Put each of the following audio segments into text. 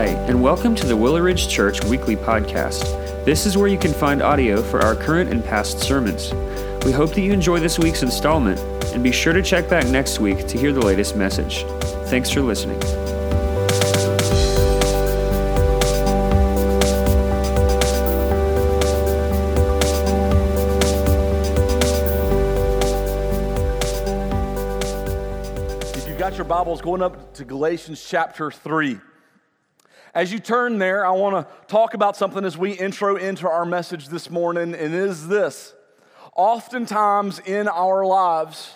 Hi, and welcome to the Willow Ridge Church Weekly Podcast. This is where you can find audio for our current and past sermons. We hope that you enjoy this week's installment, and be sure to check back next week to hear the latest message. Thanks for listening. If you've got your Bibles going up to Galatians chapter 3. As you turn there, I want to talk about something as we intro into our message this morning, and it is this. Oftentimes in our lives,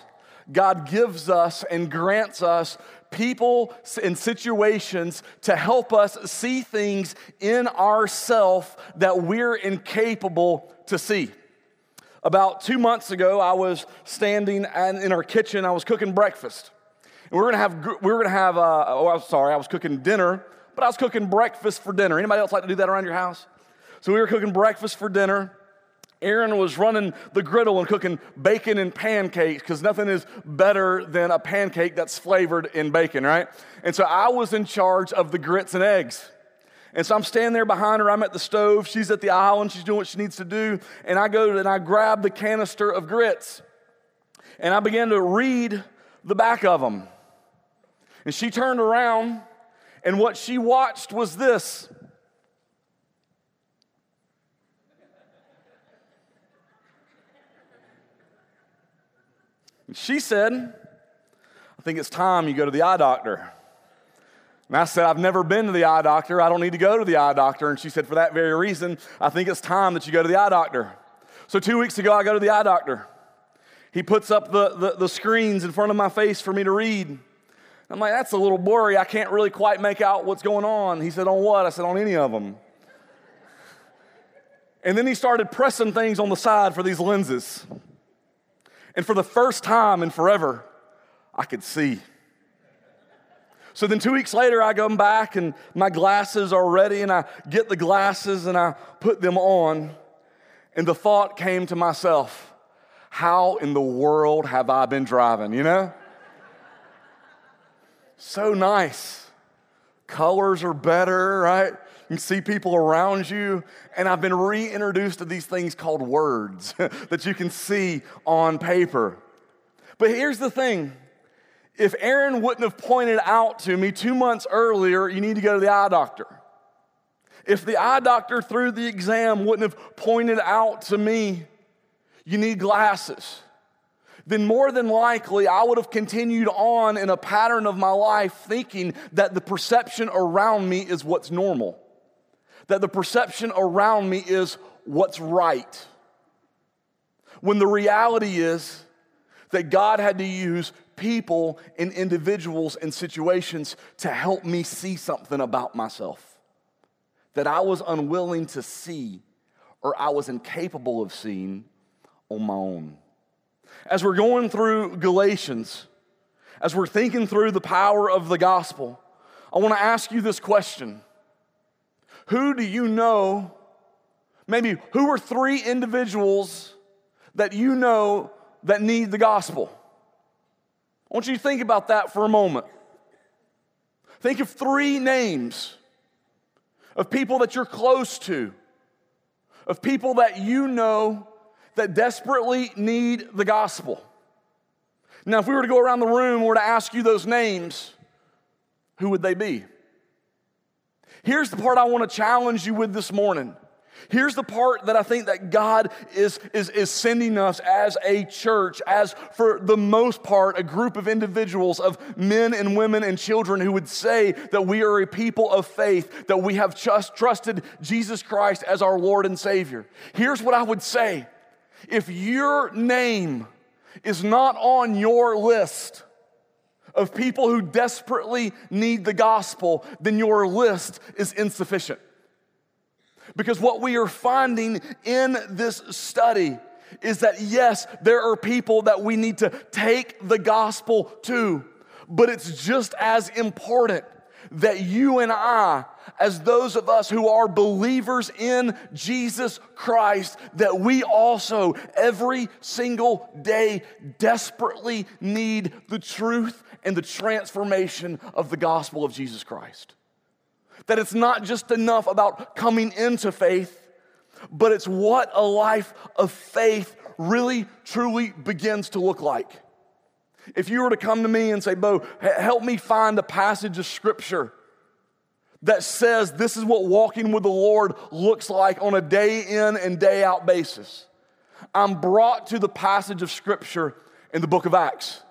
God gives us and grants us people and situations to help us see things in ourself that we're incapable to see. About two months ago, I was standing in our kitchen, I was cooking breakfast. And we were gonna have, we were gonna have, uh, oh, I'm sorry, I was cooking dinner, but I was cooking breakfast for dinner. Anybody else like to do that around your house? So we were cooking breakfast for dinner. Aaron was running the griddle and cooking bacon and pancakes because nothing is better than a pancake that's flavored in bacon, right? And so I was in charge of the grits and eggs. And so I'm standing there behind her. I'm at the stove. She's at the island. She's doing what she needs to do. And I go and I grab the canister of grits. And I began to read the back of them. And she turned around, and what she watched was this. She said, I think it's time you go to the eye doctor. And I said, I've never been to the eye doctor. I don't need to go to the eye doctor. And she said, For that very reason, I think it's time that you go to the eye doctor. So two weeks ago, I go to the eye doctor. He puts up the, the, the screens in front of my face for me to read. I'm like, that's a little blurry. I can't really quite make out what's going on. He said, On what? I said, On any of them. And then he started pressing things on the side for these lenses. And for the first time in forever, I could see. So then two weeks later, I come back and my glasses are ready, and I get the glasses and I put them on. And the thought came to myself, how in the world have I been driving, you know? So nice. Colors are better, right? You can see people around you. And I've been reintroduced to these things called words that you can see on paper. But here's the thing if Aaron wouldn't have pointed out to me two months earlier, you need to go to the eye doctor. If the eye doctor through the exam wouldn't have pointed out to me, you need glasses, then more than likely I would have continued on in a pattern of my life thinking that the perception around me is what's normal, that the perception around me is what's right. When the reality is that God had to use people and individuals and situations to help me see something about myself that I was unwilling to see or I was incapable of seeing on my own. As we're going through Galatians, as we're thinking through the power of the gospel, I want to ask you this question Who do you know? Maybe who are three individuals that you know that need the gospel? I want you to think about that for a moment. Think of three names of people that you're close to, of people that you know that desperately need the gospel. Now, if we were to go around the room and were to ask you those names, who would they be? Here's the part I want to challenge you with this morning. Here's the part that I think that God is, is, is sending us as a church, as for the most part, a group of individuals of men and women and children who would say that we are a people of faith, that we have just trusted Jesus Christ as our Lord and Savior. Here's what I would say if your name is not on your list of people who desperately need the gospel, then your list is insufficient. Because what we are finding in this study is that yes, there are people that we need to take the gospel to, but it's just as important that you and I, as those of us who are believers in Jesus Christ, that we also every single day desperately need the truth and the transformation of the gospel of Jesus Christ. That it's not just enough about coming into faith, but it's what a life of faith really, truly begins to look like. If you were to come to me and say, Bo, help me find a passage of scripture that says this is what walking with the Lord looks like on a day in and day out basis, I'm brought to the passage of scripture in the book of Acts.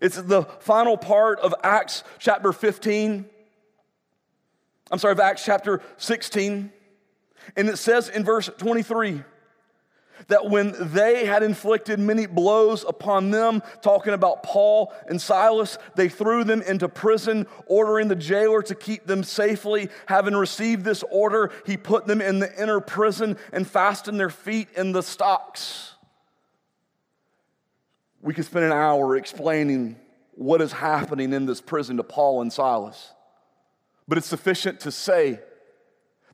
It's the final part of Acts chapter 15. I'm sorry, of Acts chapter 16. And it says in verse 23 that when they had inflicted many blows upon them, talking about Paul and Silas, they threw them into prison, ordering the jailer to keep them safely. Having received this order, he put them in the inner prison and fastened their feet in the stocks. We could spend an hour explaining what is happening in this prison to Paul and Silas, but it's sufficient to say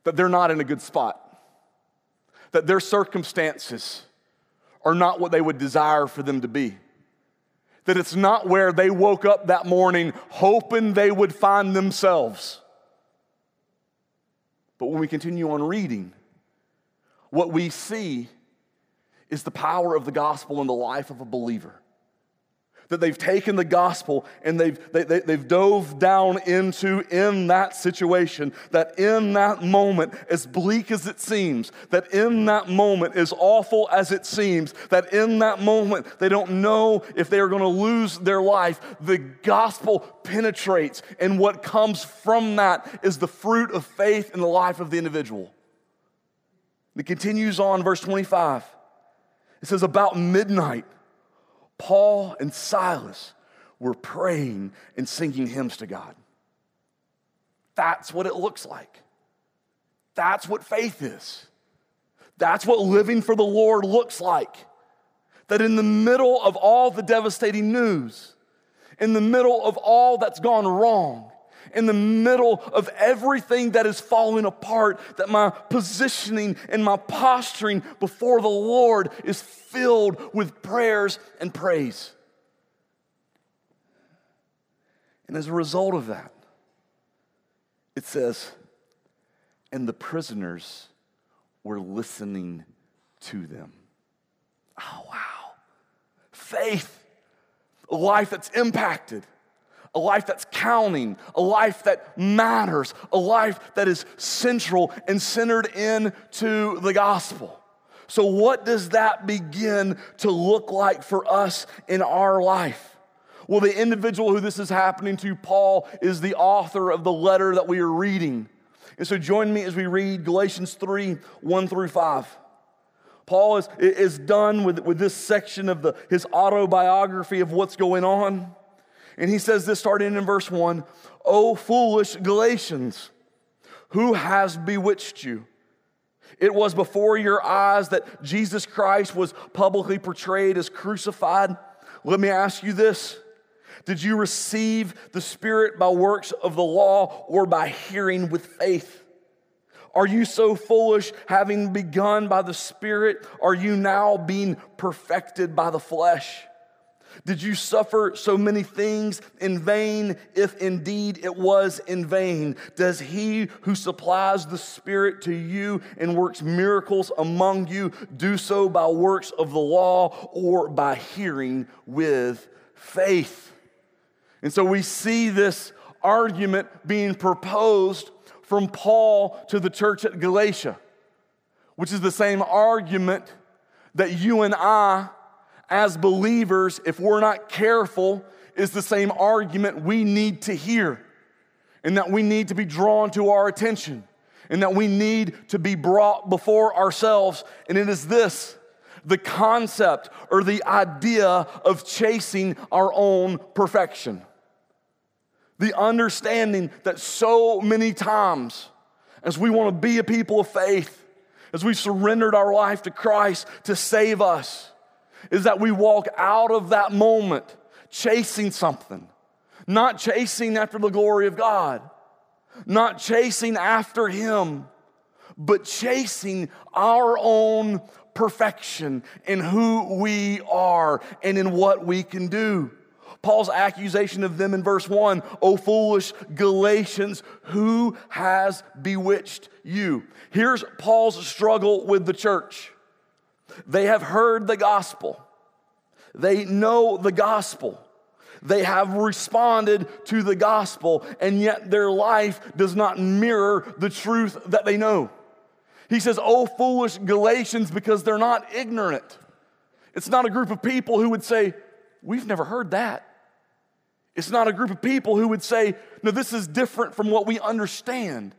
that they're not in a good spot that their circumstances are not what they would desire for them to be. That it's not where they woke up that morning hoping they would find themselves. But when we continue on reading, what we see is the power of the gospel in the life of a believer that they've taken the gospel and they've, they, they, they've dove down into in that situation, that in that moment, as bleak as it seems, that in that moment, as awful as it seems, that in that moment, they don't know if they are going to lose their life, the gospel penetrates, and what comes from that is the fruit of faith in the life of the individual. It continues on, verse 25. It says, About midnight, Paul and Silas were praying and singing hymns to God. That's what it looks like. That's what faith is. That's what living for the Lord looks like. That in the middle of all the devastating news, in the middle of all that's gone wrong, in the middle of everything that is falling apart, that my positioning and my posturing before the Lord is filled with prayers and praise. And as a result of that, it says, and the prisoners were listening to them. Oh, wow. Faith, a life that's impacted a life that's counting, a life that matters, a life that is central and centered into the gospel. So, what does that begin to look like for us in our life? Well, the individual who this is happening to, Paul, is the author of the letter that we are reading. And so, join me as we read Galatians 3 1 through 5. Paul is, is done with, with this section of the, his autobiography of what's going on. And he says this starting in verse 1 O foolish Galatians, who has bewitched you? It was before your eyes that Jesus Christ was publicly portrayed as crucified. Let me ask you this Did you receive the Spirit by works of the law or by hearing with faith? Are you so foolish, having begun by the Spirit? Are you now being perfected by the flesh? Did you suffer so many things in vain, if indeed it was in vain? Does he who supplies the Spirit to you and works miracles among you do so by works of the law or by hearing with faith? And so we see this argument being proposed from Paul to the church at Galatia, which is the same argument that you and I as believers, if we're not careful, is the same argument we need to hear, and that we need to be drawn to our attention, and that we need to be brought before ourselves. And it is this the concept or the idea of chasing our own perfection. The understanding that so many times, as we want to be a people of faith, as we've surrendered our life to Christ to save us, is that we walk out of that moment chasing something, not chasing after the glory of God, not chasing after Him, but chasing our own perfection in who we are and in what we can do. Paul's accusation of them in verse 1 O foolish Galatians, who has bewitched you? Here's Paul's struggle with the church. They have heard the gospel, they know the gospel. They have responded to the gospel, and yet their life does not mirror the truth that they know. He says, Oh, foolish Galatians, because they're not ignorant. It's not a group of people who would say, We've never heard that. It's not a group of people who would say, No, this is different from what we understand.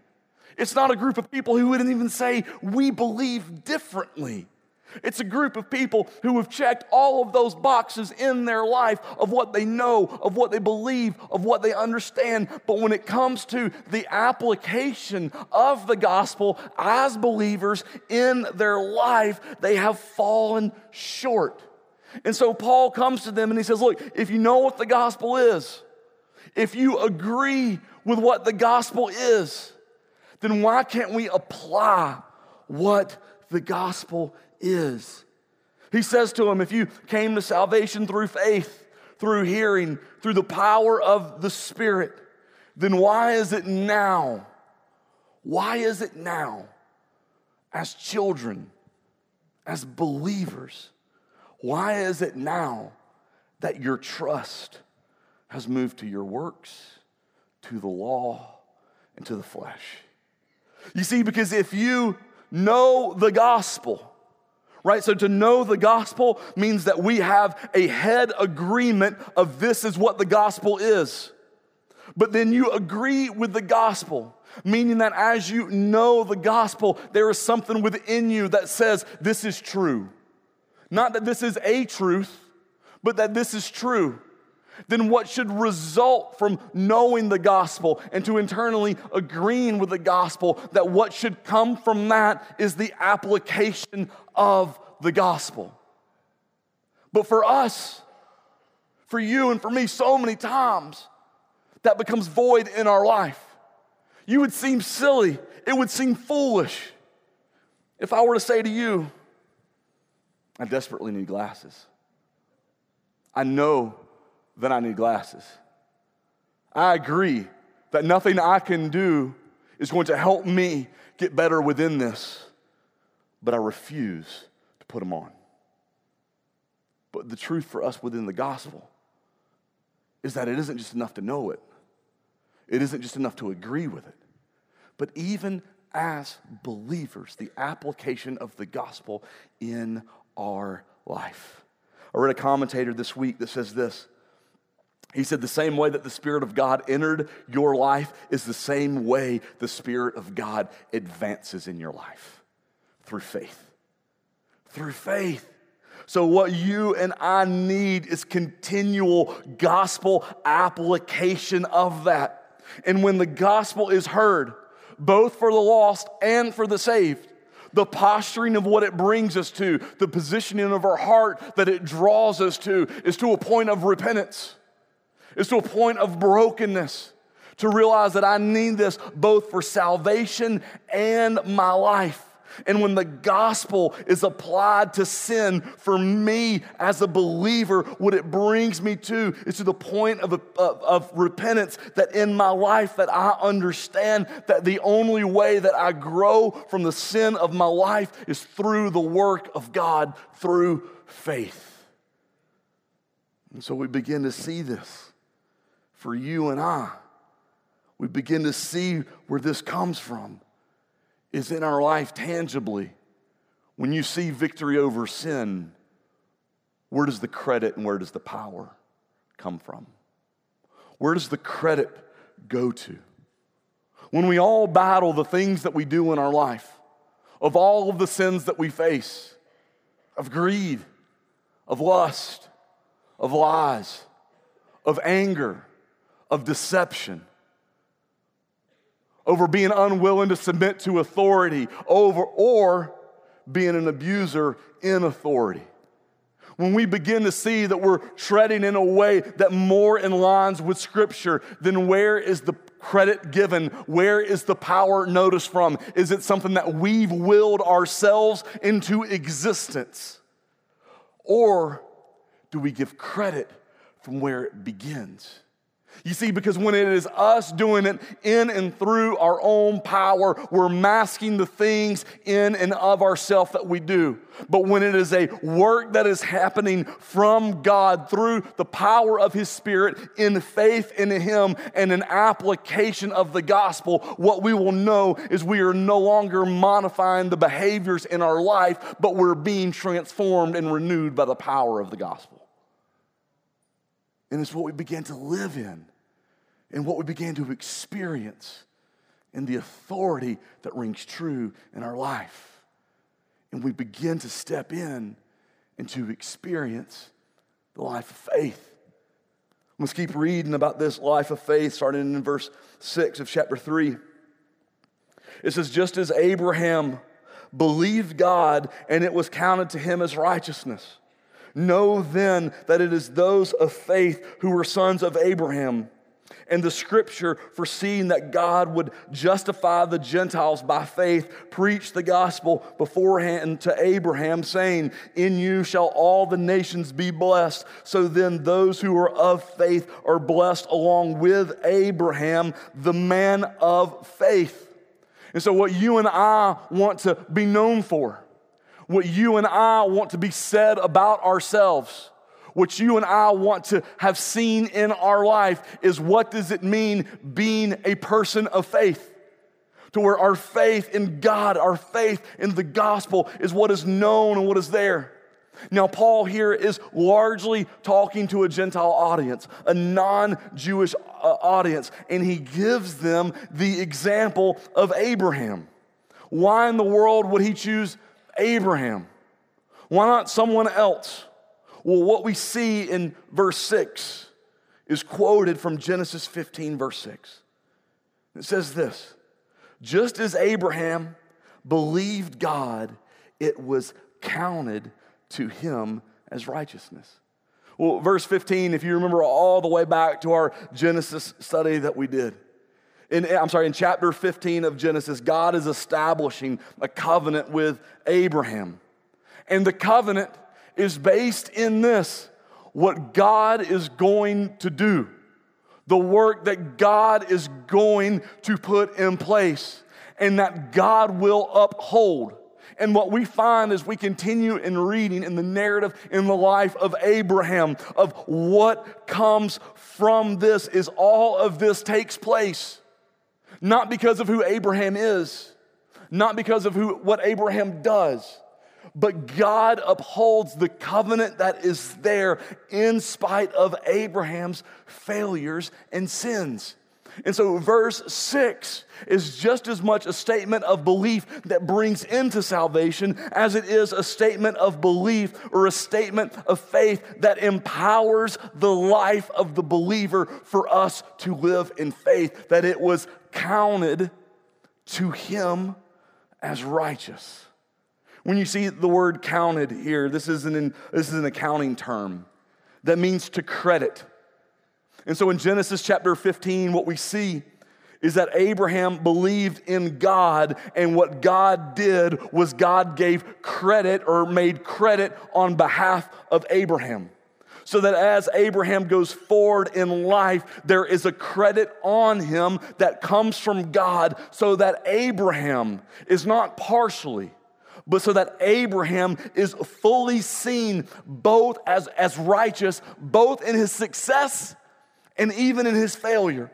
It's not a group of people who wouldn't even say, We believe differently. It's a group of people who have checked all of those boxes in their life of what they know, of what they believe, of what they understand. But when it comes to the application of the gospel as believers in their life, they have fallen short. And so Paul comes to them and he says, Look, if you know what the gospel is, if you agree with what the gospel is, then why can't we apply what the gospel is? He says to him, If you came to salvation through faith, through hearing, through the power of the Spirit, then why is it now? Why is it now, as children, as believers, why is it now that your trust has moved to your works, to the law, and to the flesh? You see, because if you know the gospel, right? So to know the gospel means that we have a head agreement of this is what the gospel is. But then you agree with the gospel, meaning that as you know the gospel, there is something within you that says this is true. Not that this is a truth, but that this is true. Then what should result from knowing the gospel and to internally agreeing with the gospel, that what should come from that is the application of the gospel. But for us, for you and for me, so many times, that becomes void in our life. You would seem silly, it would seem foolish if I were to say to you, I desperately need glasses. I know that I need glasses. I agree that nothing I can do is going to help me get better within this, but I refuse to put them on. But the truth for us within the gospel is that it isn't just enough to know it, it isn't just enough to agree with it, but even as believers, the application of the gospel in our life. I read a commentator this week that says this. He said, The same way that the Spirit of God entered your life is the same way the Spirit of God advances in your life through faith. Through faith. So, what you and I need is continual gospel application of that. And when the gospel is heard, both for the lost and for the saved, the posturing of what it brings us to, the positioning of our heart that it draws us to, is to a point of repentance, is to a point of brokenness, to realize that I need this both for salvation and my life. And when the gospel is applied to sin for me as a believer, what it brings me to is to the point of, of, of, repentance that in my life that I understand that the only way that I grow from the sin of my life is through the work of God, through faith. And so we begin to see this for you and I. We begin to see where this comes from is in our life tangibly. When you see victory over sin, where does the credit and where does the power come from? Where does the credit go to? When we all battle the things that we do in our life, of all of the sins that we face, of greed, of lust, of lies, of anger, of deception, over being unwilling to submit to authority, over or being an abuser in authority. When we begin to see that we're treading in a way that more in lines with Scripture, then where is the credit given? Where is the power noticed from? Is it something that we've willed ourselves into existence? Or do we give credit from where it begins. You see, because when it is us doing it in and through our own power, we're masking the things in and of ourselves that we do. But when it is a work that is happening from God through the power of His Spirit in faith in Him and an application of the gospel, what we will know is we are no longer modifying the behaviors in our life, but we're being transformed and renewed by the power of the gospel. And it's what we began to live in and what we began to experience and the authority that rings true in our life. And we begin to step in and to experience the life of faith. Let's keep reading about this life of faith, starting in verse 6 of chapter 3. It says, Just as Abraham believed God and it was counted to him as righteousness. Know then that it is those of faith who were sons of Abraham. And the scripture, foreseeing that God would justify the Gentiles by faith, preached the gospel beforehand to Abraham, saying, In you shall all the nations be blessed. So then, those who are of faith are blessed along with Abraham, the man of faith. And so, what you and I want to be known for, what you and I want to be said about ourselves, what you and I want to have seen in our life is what does it mean being a person of faith? To where our faith in God, our faith in the gospel is what is known and what is there. Now, Paul here is largely talking to a Gentile audience, a non Jewish uh, audience, and he gives them the example of Abraham. Why in the world would he choose Abraham? Why not someone else? Well, what we see in verse 6 is quoted from Genesis 15, verse 6. It says this Just as Abraham believed God, it was counted to him as righteousness. Well, verse 15, if you remember all the way back to our Genesis study that we did, in, I'm sorry, in chapter 15 of Genesis, God is establishing a covenant with Abraham. And the covenant is based in this what God is going to do, the work that God is going to put in place, and that God will uphold. And what we find as we continue in reading in the narrative in the life of Abraham, of what comes from this, is all of this takes place not because of who Abraham is, not because of who, what Abraham does, but God upholds the covenant that is there in spite of Abraham's failures and sins. And so, verse 6 is just as much a statement of belief that brings into salvation as it is a statement of belief or a statement of faith that empowers the life of the believer for us to live in faith, that it was counted to him as righteous. When you see the word counted here, this is an, this is an accounting term that means to credit. And so in Genesis chapter 15, what we see is that Abraham believed in God, and what God did was God gave credit or made credit on behalf of Abraham. So that as Abraham goes forward in life, there is a credit on him that comes from God, so that Abraham is not partially but so that Abraham is fully seen both as, as righteous, both in his success and even in his failure.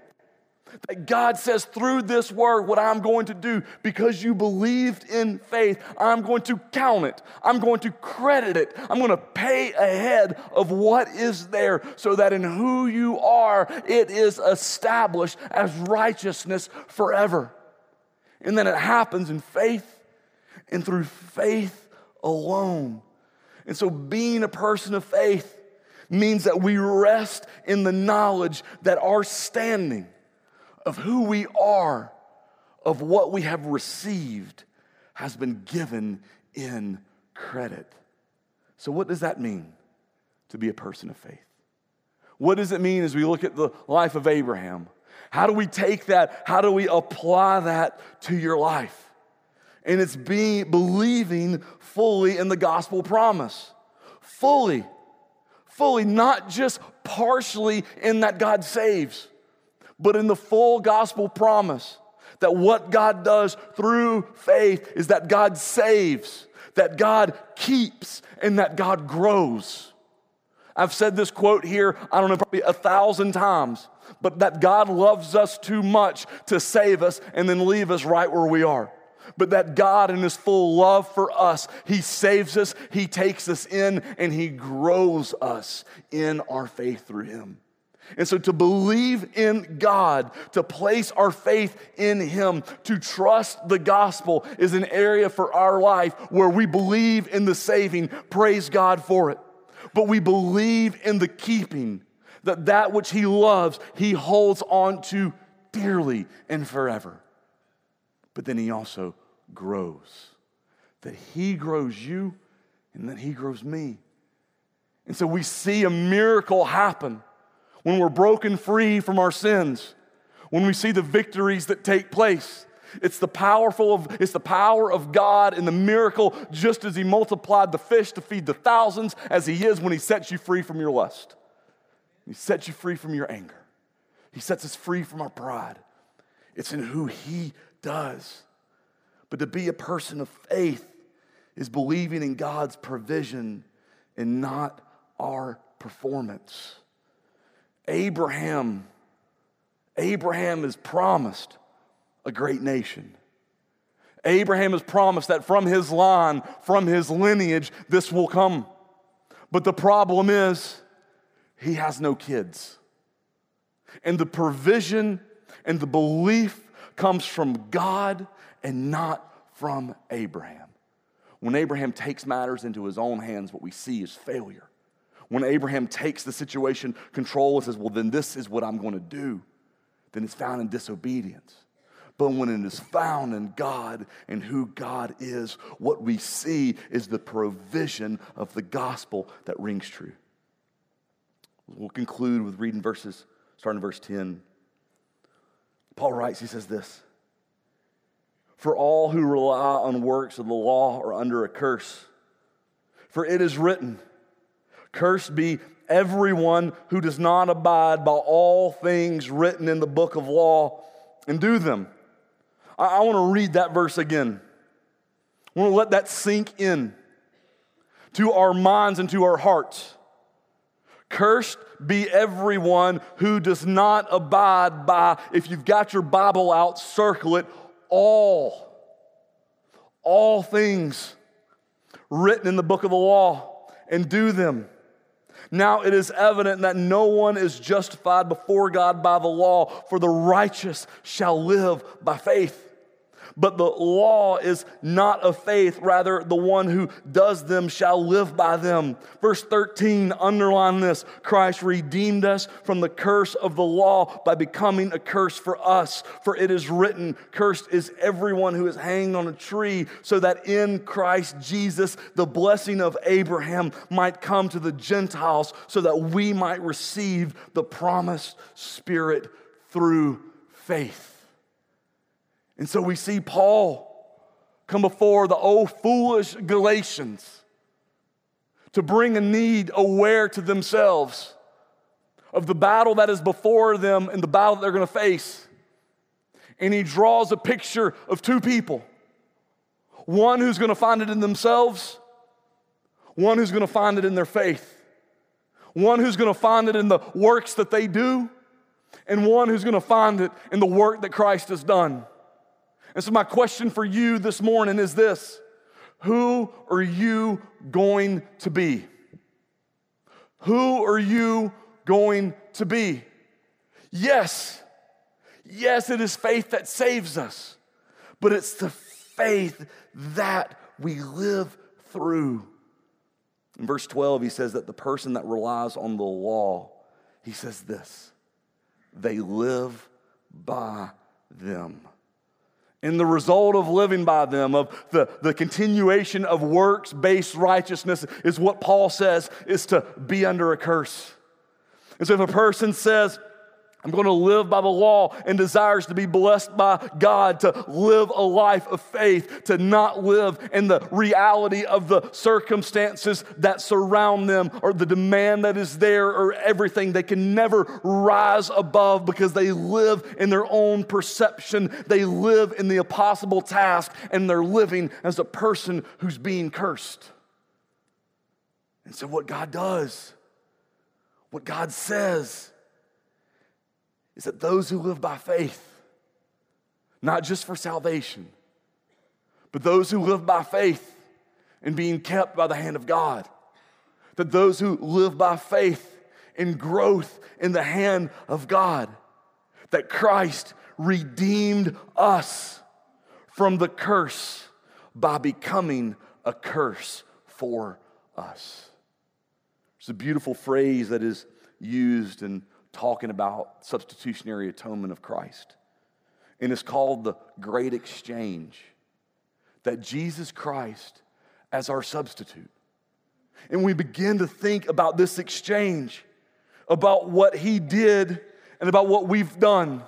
That God says, through this word, what I'm going to do, because you believed in faith, I'm going to count it. I'm going to credit it. I'm going to pay ahead of what is there so that in who you are, it is established as righteousness forever. And then it happens in faith and through faith alone. And so, being a person of faith means that we rest in the knowledge that our standing of who we are, of what we have received, has been given in credit. So, what does that mean to be a person of faith? What does it mean as we look at the life of Abraham? How do we take that? How do we apply that to your life? and it's being believing fully in the gospel promise. Fully. Fully, not just partially in that God saves, but in the full gospel promise that what God does through faith is that God saves, that God keeps, and that God grows. I've said this quote here, I don't know, probably a thousand times, but that God loves us too much to save us and then leave us right where we are. But that God, in His full love for us, He saves us, He takes us in, and He grows us in our faith through Him. And so to believe in God, to place our faith in Him, to trust the gospel is an area for our life where we believe in the saving. Praise God for it. But we believe in the keeping, that that which He loves, He holds on to dearly and forever. But then He also grows, that He grows you and that He grows me. And so we see a miracle happen when we're broken free from our sins, when we see the victories that take place. It's the powerful of, it's the power of God in the miracle, just as He multiplied the fish to feed the thousands, as He is when He sets you free from your lust. He sets you free from your anger. He sets us free from our pride. It's in who He does. But to be a person of faith is believing in God's provision and not our performance. Abraham, Abraham is promised a great nation. Abraham is promised that from his line, from his lineage, this will come. But the problem is, he has no kids. And the provision and the belief comes from God and not from Abraham. When Abraham takes matters into his own hands, what we see is failure. When Abraham takes the situation control and says, Well, then this is what I'm going to do, then it's found in disobedience. But when it is found in God and who God is, what we see is the provision of the gospel that rings true. We'll conclude with reading verses, starting in verse 10. Paul writes, he says this For all who rely on works of the law are under a curse. For it is written, Cursed be everyone who does not abide by all things written in the book of law and do them. I, I want to read that verse again. I want to let that sink in to our minds and to our hearts. Cursed be everyone who does not abide by, if you've got your Bible out, circle it, all, all things written in the book of the law and do them. Now it is evident that no one is justified before God by the law, for the righteous shall live by faith. But the law is not of faith, rather, the one who does them shall live by them. Verse 13, underline this Christ redeemed us from the curse of the law by becoming a curse for us. For it is written, Cursed is everyone who is hanged on a tree, so that in Christ Jesus the blessing of Abraham might come to the Gentiles, so that we might receive the promised Spirit through faith. And so we see Paul come before the old foolish Galatians to bring a need aware to themselves of the battle that is before them and the battle that they're going to face. And he draws a picture of two people one who's going to find it in themselves, one who's going to find it in their faith, one who's going to find it in the works that they do, and one who's going to find it in the work that Christ has done. And so, my question for you this morning is this Who are you going to be? Who are you going to be? Yes, yes, it is faith that saves us, but it's the faith that we live through. In verse 12, he says that the person that relies on the law, he says this they live by them. And the result of living by them, of the, the continuation of works based righteousness, is what Paul says is to be under a curse. And so if a person says, I'm going to live by the law and desires to be blessed by God, to live a life of faith, to not live in the reality of the circumstances that surround them or the demand that is there or everything. They can never rise above because they live in their own perception. They live in the impossible task and they're living as a person who's being cursed. And so, what God does, what God says, is that those who live by faith, not just for salvation, but those who live by faith and being kept by the hand of God, that those who live by faith in growth in the hand of God, that Christ redeemed us from the curse by becoming a curse for us. It's a beautiful phrase that is used in talking about substitutionary atonement of Christ. And it's called the Great Exchange. That Jesus Christ as our substitute. And we begin to think about this exchange, about what he did and about what we've done,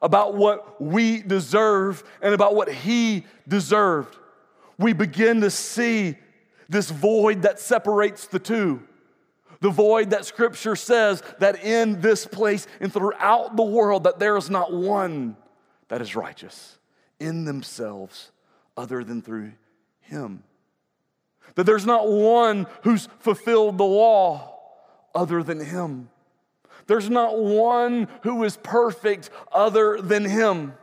about what we deserve and about what he deserved. We begin to see this void that separates the two the void that scripture says that in this place and throughout the world that there is not one that is righteous in themselves other than through him. That there's not one who's fulfilled the law other than him. There's not one who is perfect other than him.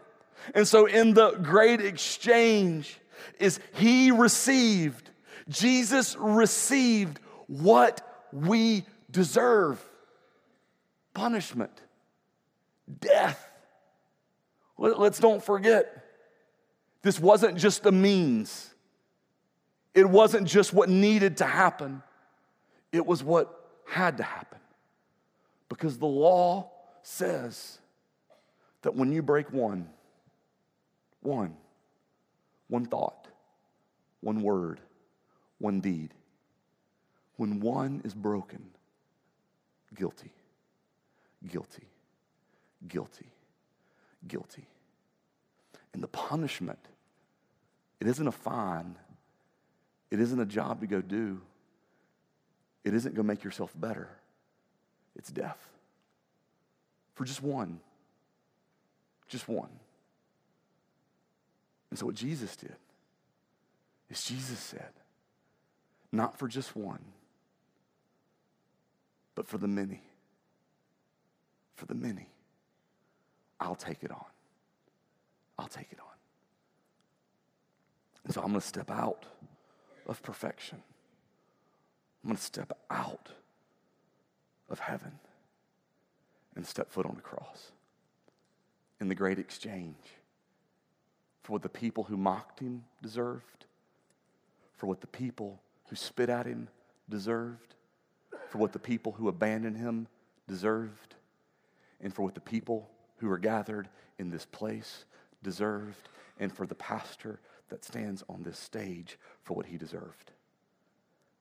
And so in the great exchange is he received Jesus received what we deserve punishment, death. Let's don't forget, this wasn't just a means, it wasn't just what needed to happen, it was what had to happen. Because the law says that when you break one, one, one thought, one word, one deed, when one is broken, guilty, guilty, guilty, guilty. And the punishment, it isn't a fine, it isn't a job to go do, it isn't going to make yourself better. It's death. For just one. Just one. And so, what Jesus did is Jesus said, not for just one but for the many. For the many. I'll take it on. I'll take it on. And so I'm going to step out of perfection. I'm going to step out of heaven and step foot on the cross in the great exchange for what the people who mocked him deserved, for what the people who spit at him deserved, for what the people who abandoned him deserved, and for what the people who are gathered in this place deserved, and for the pastor that stands on this stage for what he deserved.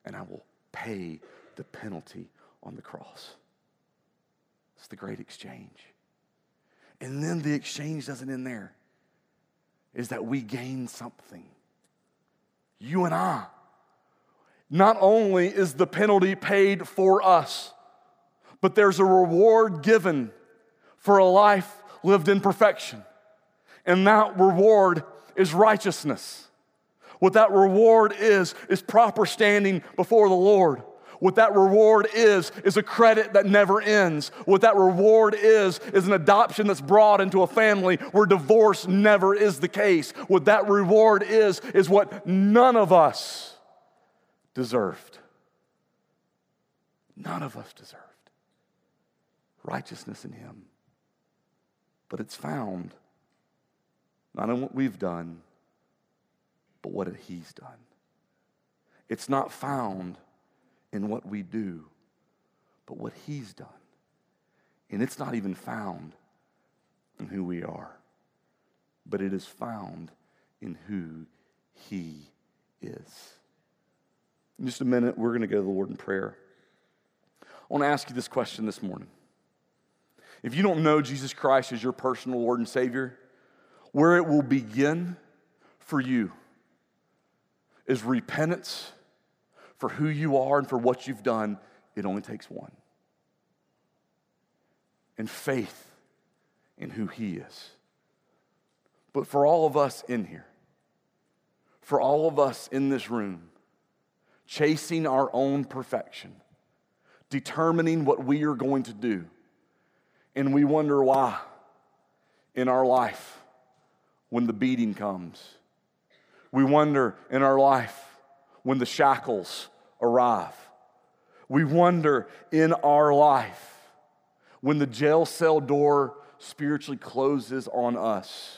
And I will pay the penalty on the cross. It's the great exchange. And then the exchange doesn't end there, is that we gain something. You and I not only is the penalty paid for us, but there's a reward given for a life lived in perfection. And that reward is righteousness. What that reward is, is proper standing before the Lord. What that reward is, is a credit that never ends. What that reward is, is an adoption that's brought into a family where divorce never is the case. What that reward is, is what none of us deserved. None of us deserved righteousness in Him. But it's found not in what we've done, but what He's done. It's not found in what we do, but what He's done. And it's not even found in who we are, but it is found in who He is. In just a minute, we're going to go to the Lord in prayer. I want to ask you this question this morning if you don't know Jesus Christ as your personal Lord and Savior, where it will begin for you is repentance for who you are and for what you've done. It only takes one. And faith in who He is. But for all of us in here, for all of us in this room, chasing our own perfection, determining what we are going to do, and we wonder why in our life when the beating comes. We wonder in our life when the shackles arrive. We wonder in our life when the jail cell door spiritually closes on us.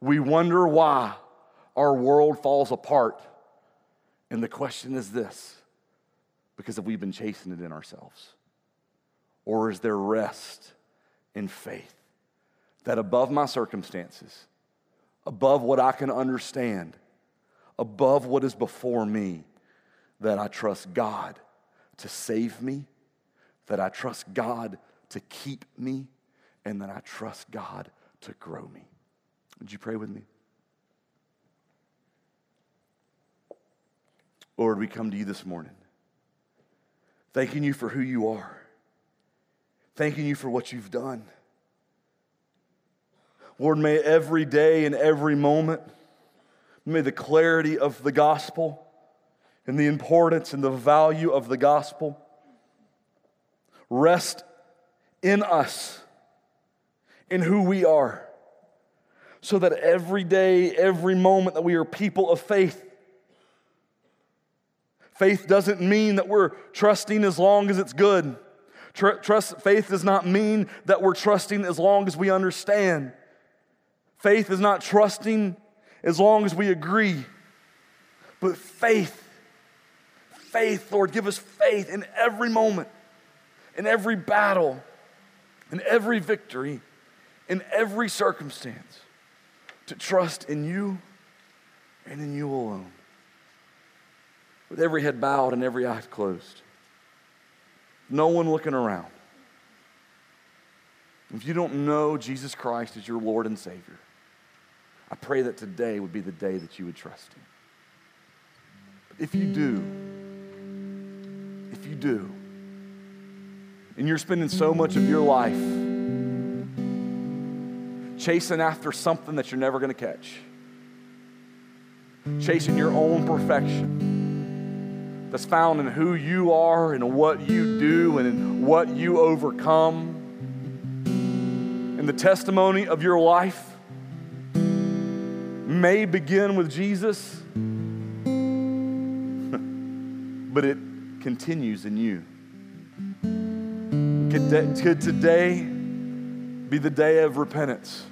We wonder why our world falls apart. And the question is this because have we been chasing it in ourselves? Or is there rest in faith that above my circumstances, above what I can understand, above what is before me, that I trust God to save me, that I trust God to keep me, and that I trust God to grow me. Would you pray with me? Lord, we come to you this morning, thanking you for who you are, thanking you for what you've done. Lord, may every day and every moment, may the clarity of the gospel and the importance and the value of the gospel rest in us, in who we are, so that every day, every moment that we are people of faith, Faith doesn't mean that we're trusting as long as it's good. Trust, faith does not mean that we're trusting as long as we understand. Faith is not trusting as long as we agree. But faith, faith, Lord, give us faith in every moment, in every battle, in every victory, in every circumstance, to trust in you and in you alone with every head bowed and every eye closed. No one looking around. If you don't know Jesus Christ as your Lord and Savior, I pray that today would be the day that you would trust Him. But if you do, if you do, and you're spending so much of your life chasing after something that you're never going to catch, chasing your own perfection, that's found in who you are and what you do and in what you overcome. And the testimony of your life may begin with Jesus, but it continues in you. Could, could today be the day of repentance?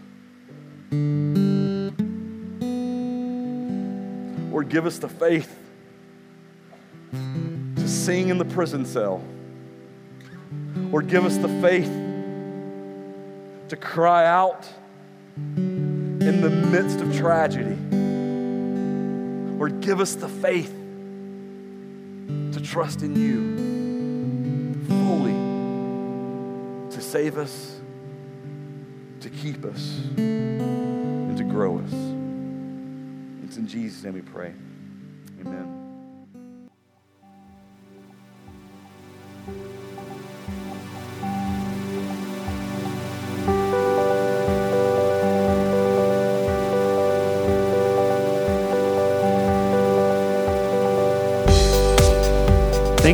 Or give us the faith sing in the prison cell. or give us the faith to cry out in the midst of tragedy. or give us the faith to trust in you fully to save us, to keep us, and to grow us. It's in Jesus' name we pray.